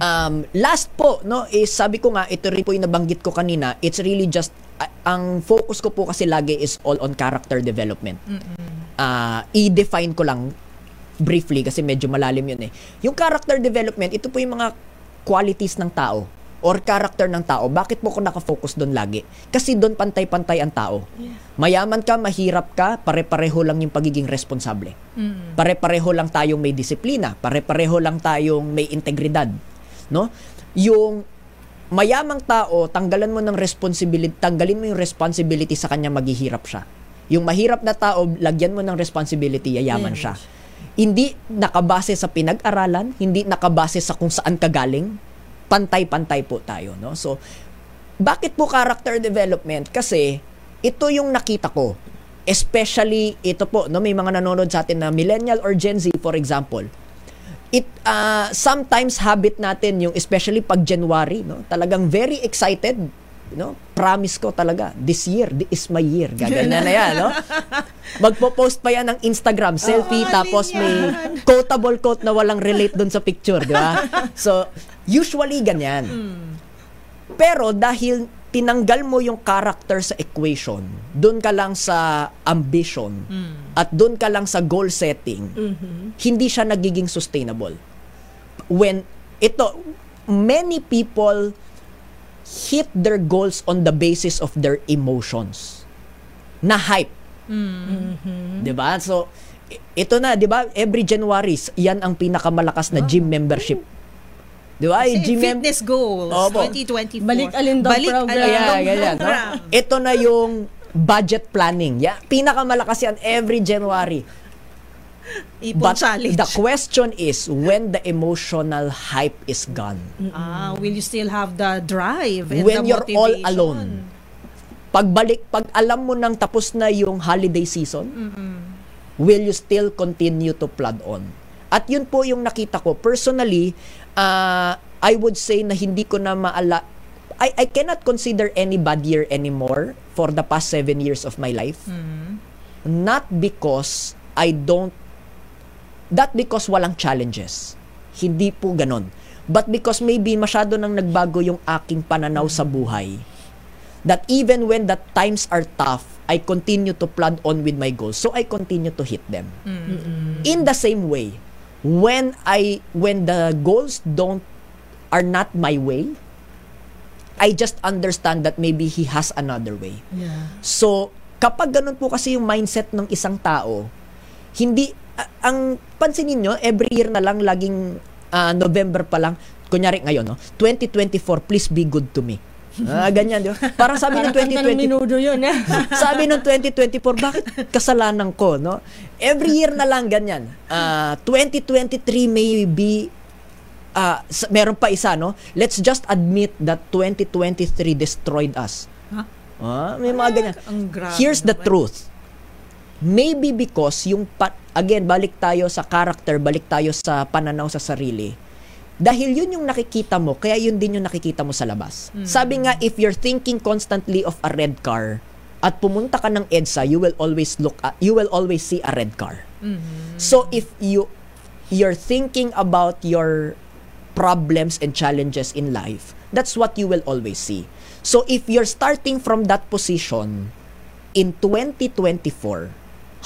Um, last po, no, is sabi ko nga, ito rin po yung nabanggit ko kanina, it's really just, a- ang focus ko po kasi lagi is all on character development. Ah, i-define ko lang briefly kasi medyo malalim yun eh. Yung character development, ito po yung mga qualities ng tao or character ng tao. Bakit po ko nakafocus doon lagi? Kasi doon pantay-pantay ang tao. Mayaman ka, mahirap ka, pare-pareho lang yung pagiging responsable. Pare-pareho lang tayong may disiplina, pare-pareho lang tayong may integridad, no? Yung mayamang tao, tanggalan mo ng responsibility, tanggalin mo yung responsibility sa kanya maghihirap siya. Yung mahirap na tao, lagyan mo ng responsibility, yayaman Yes. siya. Hindi nakabase sa pinag-aralan, hindi nakabase sa kung saan ka galing, pantay-pantay po tayo, no? So, bakit po character development? Kasi ito yung nakita ko. Especially ito po, no, may mga nanonood sa atin na millennial or Gen Z for example. It uh, sometimes habit natin yung especially pag January, no, talagang very excited, no? Promise ko talaga, this year, this is my year. Gaganyan na yan, no? Magpo-post pa yan ng Instagram selfie Oo, tapos may quotable quote na walang relate doon sa picture, di ba? So, usually ganyan. Pero dahil tinanggal mo yung character sa equation, doon ka lang sa ambition at doon ka lang sa goal setting, hindi siya nagiging sustainable. When ito many people hit their goals on the basis of their emotions. Na hype. 'Di ba? So ito na, 'di ba? Every January, 'yan ang pinakamalakas na gym membership. 'Di ba? Kasi gym mem- fitness goals, Opo. 2024. Balik Alindog program. Alindog Yeah, ganyan, no? program. Ito na yung budget planning. Yeah, pinakamalakas yan every January. Ipon But challenge. the question is when the emotional hype is gone. Ah, will you still have the drive and When the you're all alone. Pagbalik, pag alam mo nang tapos na yung holiday season, will you still continue to plod on? At yun po yung nakita ko. Personally, uh, I would say na hindi ko na maala... I, I cannot consider any bad year anymore for the past seven years of my life. Not because I don't... Not because walang challenges. Hindi po ganon. But because maybe masyado nang nagbago yung aking pananaw sa buhay that even when the times are tough, I continue to plod on with my goals. So I continue to hit them. In the same way, when I when the goals don't are not my way, I just understand that maybe he has another way. Yeah. So, kapag ganun po kasi yung mindset ng isang tao, hindi, a- ang pansinin nyo, every year na lang, laging ah, November pa lang, kunyari ngayon, no? 2024, please be good to me. Ah, ganyan, di ba? Parang sabi ng Parang kanta ng 2024, minudo yun, eh. sabi ng 2024, bakit kasalanan ko, no? Every year na lang ganyan. Ah, 2023 may be ah, s- meron pa isa, no? Let's just admit that 2023 destroyed us. Ha? Ah, may mga ganyan. Here's the truth. Maybe because yung pa- again balik tayo sa character, balik tayo sa pananaw sa sarili. Dahil yun yung nakikita mo, kaya yun din yung nakikita mo sa labas. Sabi nga, if you're thinking constantly of a red car, at pumunta ka ng EDSA, you will always look at, you will always see a red car. So if you you're thinking about your problems and challenges in life, that's what you will always see. So if you're starting from that position in 2024,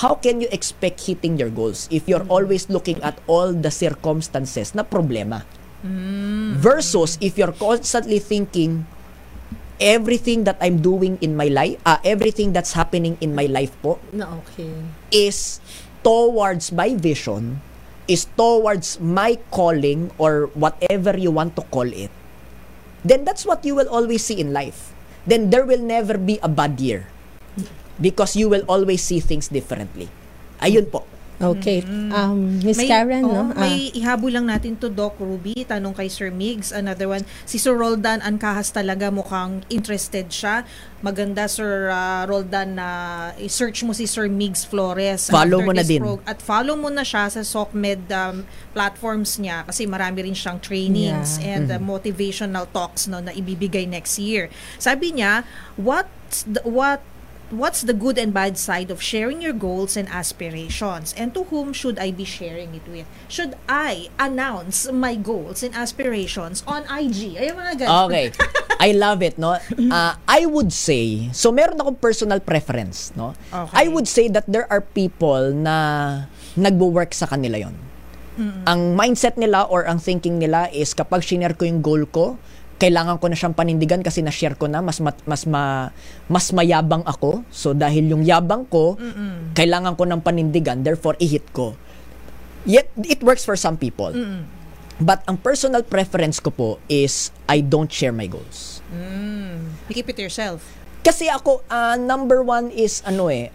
how can you expect hitting your goals if you're always looking at all the circumstances na problema? Versus if you're constantly thinking everything that I'm doing in my life, ah, everything that's happening in my life po Na okay. is towards my vision, is towards my calling or whatever you want to call it, then that's what you will always see in life. Then there will never be a bad year because you will always see things differently. Ayun po. Okay. Um, Miss May- Karen, oh, no? Ah, May ihabol lang natin to Doc Ruby. Tanong kay Sir Migs. Another one. Si Sir Roldan Ancahas talaga mukhang interested siya. Maganda Sir ah, Roldan na i-search mo si Sir Migs Flores. Follow mo na din. prog- at follow mo na siya sa SOCMED um, platforms niya kasi marami rin siyang trainings Yeah. and uh, Mm-hmm. motivational talks no na ibibigay next year. Sabi niya, what's the, what what's the good and bad side of sharing your goals and aspirations and to whom should I be sharing it with? Should I announce my goals and aspirations on IG? Ay, mga ganun. Okay. I love it, no? Uh, I would say, so meron akong personal preference, no? Okay. I would say that there are people na nagwo-work sa kanila yon. Ang mindset nila or ang thinking nila is kapag shinare ko yung goal ko, kailangan ko na siyang panindigan kasi na-share ko na mas mat- mas ma, mas mayabang ako. So dahil yung yabang ko, kailangan ko ng panindigan, therefore i-hit ko. Yet it works for some people. But ang personal preference ko po is I don't share my goals. You keep it to yourself. Kasi ako, ah, number one is ano eh,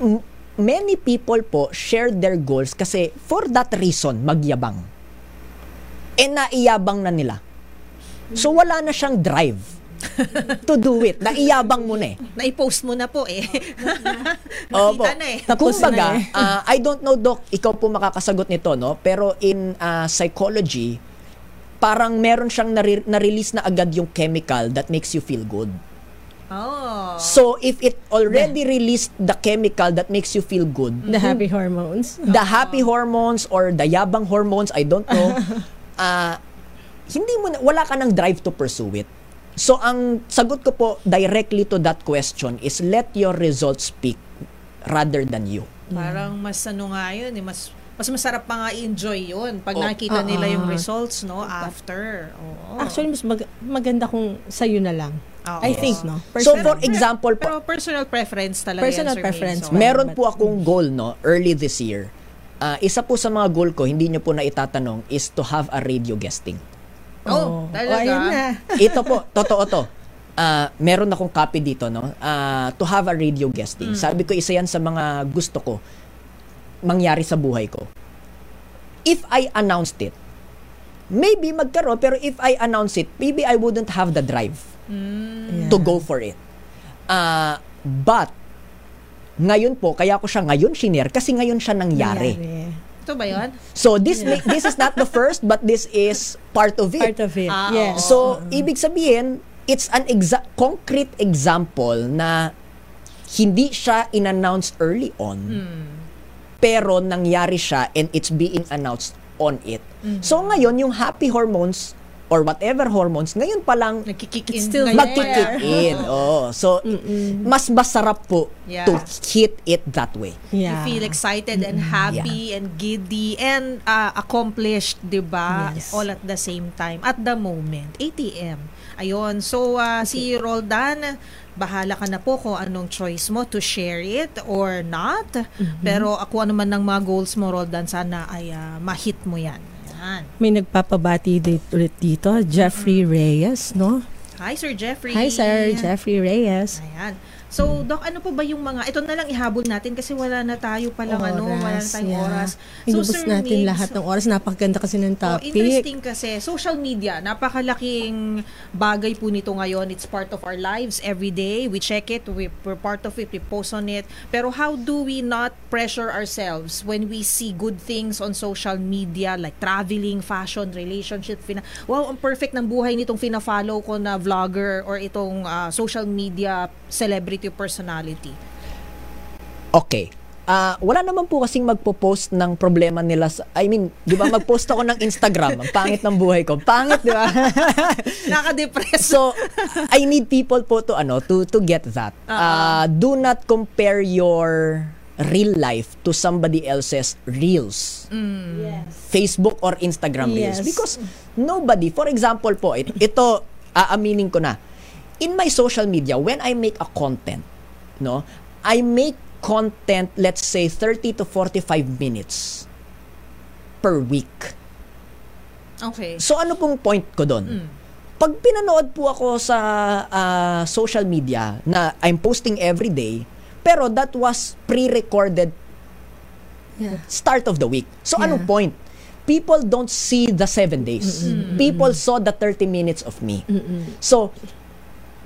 m- many people po share their goals kasi for that reason, magyabang. Eh naiyabang na nila. So wala na siyang drive to do it. Naiyabang mo na eh. Na-post mo na po eh. Opo. Nakita na eh. Tapos Kumbaga, na eh. ah, I don't know, Doc, ikaw po makakasagot nito, no? Pero in ah, psychology, parang meron siyang nare- na-release na agad yung chemical that makes you feel good. Oh. So, if it already released the chemical that makes you feel good, the happy hormones. the happy hormones or the yabang hormones, I don't know, ah, hindi mo na, wala ka ng drive to pursue it. So, ang sagot ko po directly to that question is let your results speak rather than you. Parang mas ano nga yun, eh, mas mas masarap pa nga i-enjoy yun pag Oh. nakita Oo. nila yung results, no, after. Oo. Actually, mas mag- maganda kung sa'yo na lang. Oo. I think, no? So, Personal- for example Pero personal preference talaga Personal yan, Sir preference Mason. pa. Meron po akong goal no early this year. Ah, isa po sa mga goal ko, hindi nyo po na itatanong, is to have a radio guesting. Oh, talaga? ayan na. Ito po, totoo to. Ah, meron akong copy dito, no? Ah, to have a radio guesting. Sabi ko, isa yan sa mga gusto ko mangyari sa buhay ko. If I announced it, maybe magkaroon, pero if I announce it, maybe I wouldn't have the drive Yeah. to go for it. Ah, but, ngayon po, kaya ko siya ngayon shinare kasi ngayon siya nangyari. Ito ba yun? So this ma- this is not the first but this is part of it. Part of it. Ah, yes. So ibig sabihin it's an exa- concrete example na hindi siya in-announce early on pero nangyari siya and it's being announced on it. So ngayon yung happy hormones or whatever hormones ngayon pa lang Nagkikick in still magkikick in. Oh, so mas masarap po Yeah. to hit it that way. You yeah. feel excited and happy and giddy and uh, accomplished, 'di ba? Yes. All at the same time at the moment. ATM. Ayun. So uh, si Roldan, bahala ka na po kung anong choice mo to share it or not. Pero ako ano man ng mga goals mo Roldan, sana ay uh, ma-hit mo 'yan. Yan. May nagpapabati dito, ulit dito, Jeffrey Reyes, no? Hi Sir Jeffrey. Hi, Sir Jeffrey Reyes. Ayan. So, Doc, ano pa ba yung mga, ito na lang ihabol natin kasi wala na tayo palang ano, wala na tayong yeah. oras. Inubos Sir natin Migs, lahat ng oras. Napakaganda kasi ng Oh, topic. interesting kasi. Social media, napakalaking bagay po nito ngayon. It's part of our lives every day. We check it, we, we're part of it, we post on it. Pero how do we not pressure ourselves when we see good things on social media like traveling, fashion, relationship, fina- wow, ang perfect ng buhay nitong fina-follow ko na vlogger or itong ah, social media celebrity personality. Okay. Ah, wala naman po kasing magpo-post ng problema nila sa, I mean, 'di ba mag-post ako ng Instagram, ang pangit ng buhay ko. Pangit, 'di ba? Nakaka-depress. so, I need people po to ano, to to get that. Ah, do not compare your real life to somebody else's reels. Yes. Facebook or Instagram reels Yes. because nobody, for example po, it, ito aaminin ko na. In my social media, when I make a content, no, I make content let's say 30 to 45 minutes per week. Okay. So ano pong point ko doon? Pag pinanood po ako sa ah, social media na I'm posting every day, Pero that was pre-recorded Yeah. start of the week. So Yeah. anong point? People don't see the seven days. People saw the 30 minutes of me. So,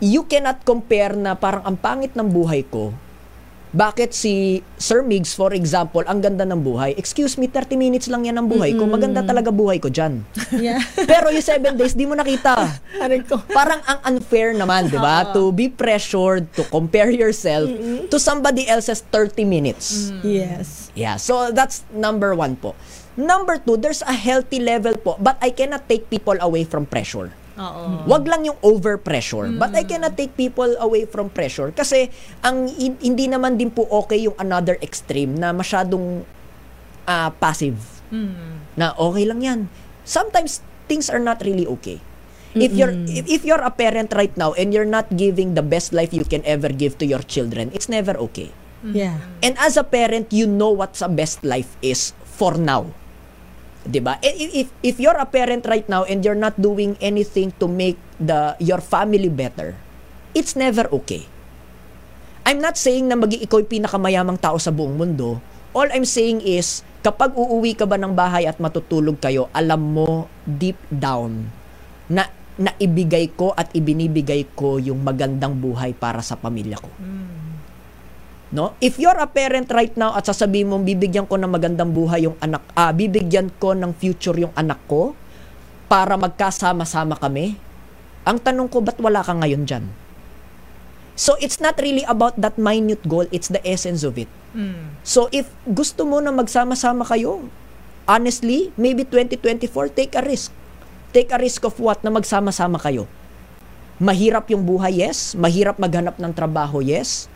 you cannot compare na parang ang pangit ng buhay ko. Bakit si Sir Migs, for example, ang ganda ng buhay? Excuse me, 30 minutes lang yan ang buhay ko. Maganda talaga buhay ko dyan. Yeah. Pero yung 7 days, di mo nakita. Parang ang unfair naman, di ba? To be pressured to compare yourself to somebody else's 30 minutes. Yes. Yeah, so that's number one po. Number two, there's a healthy level po, but I cannot take people away from pressure. Oo. Wag lang yung over pressure. But I cannot take people away from pressure kasi ang hin- hindi naman din po okay yung another extreme na masyadong ah, passive. Na okay lang 'yan. Sometimes things are not really okay. If you're if, if you're a parent right now and you're not giving the best life you can ever give to your children, it's never okay. Yeah. And as a parent, you know what's a best life is for now. 'Di ba? If, if you're a parent right now and you're not doing anything to make the your family better, it's never okay. I'm not saying na maging ikaw pinakamayamang tao sa buong mundo. All I'm saying is, kapag uuwi ka ba ng bahay at matutulog kayo, alam mo deep down na naibigay ko at ibinibigay ko yung magandang buhay para sa pamilya ko. No? If you're a parent right now at sasabihin mo bibigyan ko ng magandang buhay yung anak, ah, bibigyan ko ng future yung anak ko para magkasama-sama kami, ang tanong ko, ba't wala ka ngayon dyan? So, it's not really about that minute goal, it's the essence of it. So, if gusto mo na magsama-sama kayo, honestly, maybe 2024, take a risk. Take a risk of what? Na magsama-sama kayo. Mahirap yung buhay, yes. Mahirap maghanap ng trabaho, yes.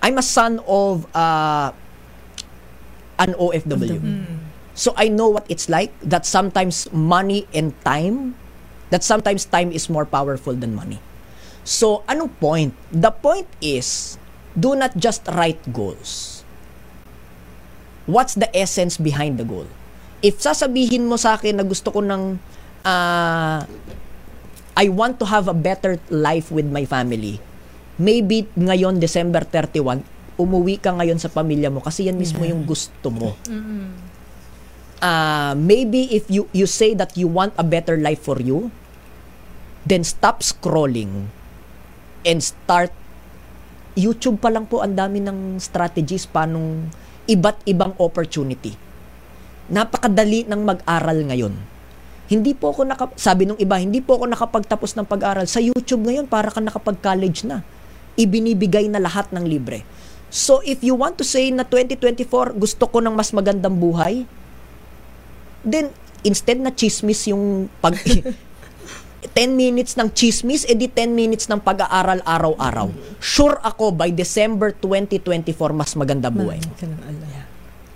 I'm a son of uh, an OFW. So I know what it's like that sometimes money and time, that sometimes time is more powerful than money. So anong point? The point is, do not just write goals. What's the essence behind the goal? If sasabihin mo sa akin na gusto ko ng ah, I want to have a better life with my family, maybe ngayon December 31 umuwi ka ngayon sa pamilya mo kasi yan mismo yung gusto mo. Ah, maybe if you you say that you want a better life for you, then stop scrolling and start YouTube pa lang po ang dami ng strategies panong iba't ibang opportunity. Napakadali ng mag-aral ngayon. Hindi po ako naka, sabi nung iba, hindi po ako nakapagtapos ng pag-aral. Sa YouTube ngayon, para ka nakapag-college na. Ibinibigay na lahat ng libre. So, if you want to say na 2024, gusto ko ng mas magandang buhay, then, instead na chismis yung pag... 10 minutes ng chismis, edi 10 minutes ng pag-aaral araw-araw. Sure ako, by December 2024, mas maganda buhay ng.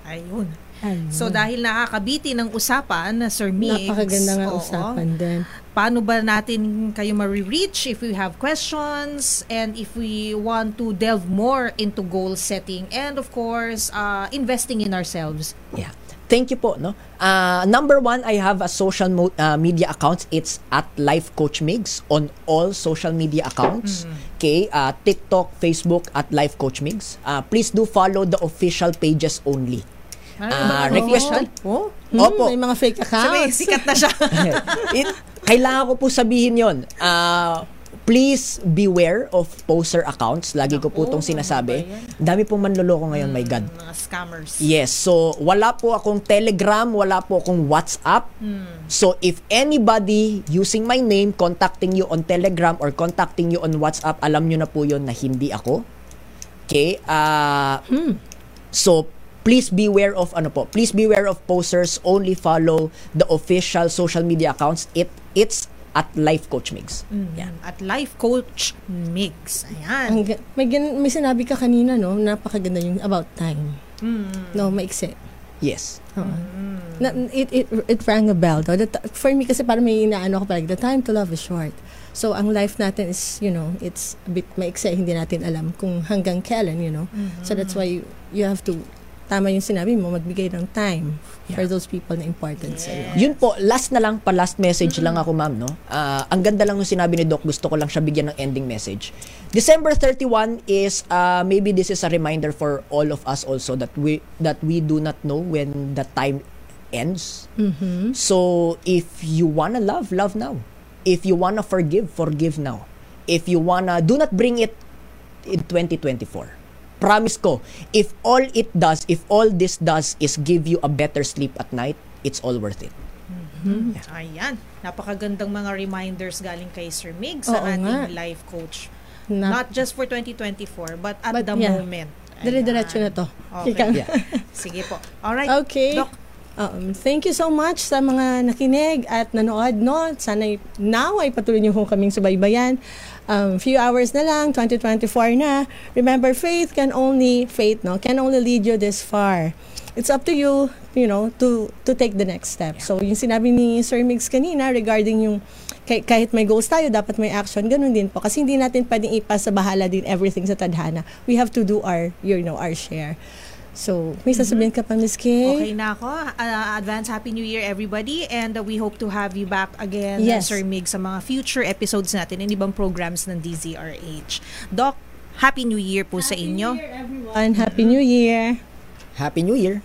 Ayun. Ayun. So dahil nakakabiti ng usapan, Sir Migs. Napakaganda nga oo, usapan din. Paano ba natin kayo ma-reach if we have questions and if we want to delve more into goal setting and of course, uh, investing in ourselves? Yeah. Thank you po, no? Uh, number one, I have a social mo- uh, media accounts. It's at Life Coach Migs on all social media accounts. Okay, uh, TikTok, Facebook at Life Coach Migs. Uh, please do follow the official pages only. Ah, request Oh, Hmm, Opo. May mga fake sabi, accounts. sikat na siya. It, kailangan ko po sabihin yon. Uh, please beware of poser accounts. Lagi ko po itong sinasabi. ano? Dami pong manloloko ngayon, my God. Mga scammers. Yes, so wala po akong Telegram, wala po akong WhatsApp. So if anybody using my name contacting you on Telegram or contacting you on WhatsApp, alam nyo na po yon na hindi ako. Okay? ah So please beware of ano po, please beware of posers, only follow the official social media accounts. It it's at Life Coach Migs. Yeah. At Life Coach Migs. Ayan. Ang, may, gan- may sinabi ka kanina, no? Napakaganda yung about time. No, maikse. Yes. Oo. Na, it, it, it rang a bell. No? The t- for me, kasi parang may inaano ko palagi, the time to love is short. So, ang life natin is, you know, it's a bit maikse. Hindi natin alam kung hanggang kailan, you know. So, that's why you, you have to tama yung sinabi mo, magbigay ng time for those people na important sa iyo. Yun po, last na lang, pa last message lang ako ma'am, no? Ah, ang ganda lang ng sinabi ni Doc, gusto ko lang siya bigyan ng ending message. December 31 is, uh, maybe this is a reminder for all of us also that we, that we do not know when the time ends. So, if you wanna love, love now. If you wanna forgive, forgive now. If you wanna, do not bring it in 2024. Promise ko, if all it does, if all this does is give you a better sleep at night, it's all worth it. Ayan. Napakagandang mga reminders galing kay Sir Mig sa Oo ating nga. life coach. Na- Not just for 2024, but at But the yeah. moment. Dire-diretso Ayan. na to. Okay. Yeah. Sige po. Alright. Okay. Doc, Um, thank you so much sa mga nakinig at nanood, no? Sana now ay patuloy niyo kaming subaybayan. Um, few hours na lang, 2024 na. Remember, faith can only, faith, no? Can only lead you this far. It's up to you, you know, to to take the next step. So, yung sinabi ni Sir Migs kanina regarding yung kahit may goals tayo, dapat may action. Ganun din po. Kasi hindi natin pwedeng ipasa bahala din everything sa tadhana. We have to do our, you know, our share. So, may sasabihin ka pa, Miss Kay? okay na ako. Uh, advance Happy New Year everybody and uh, we hope to have you back again, uh, Yes. Sir Mig, sa mga future episodes natin and ibang programs ng DZRH. Doc, Happy New Year po sa inyo. everyone. Happy New Year! Happy New Year!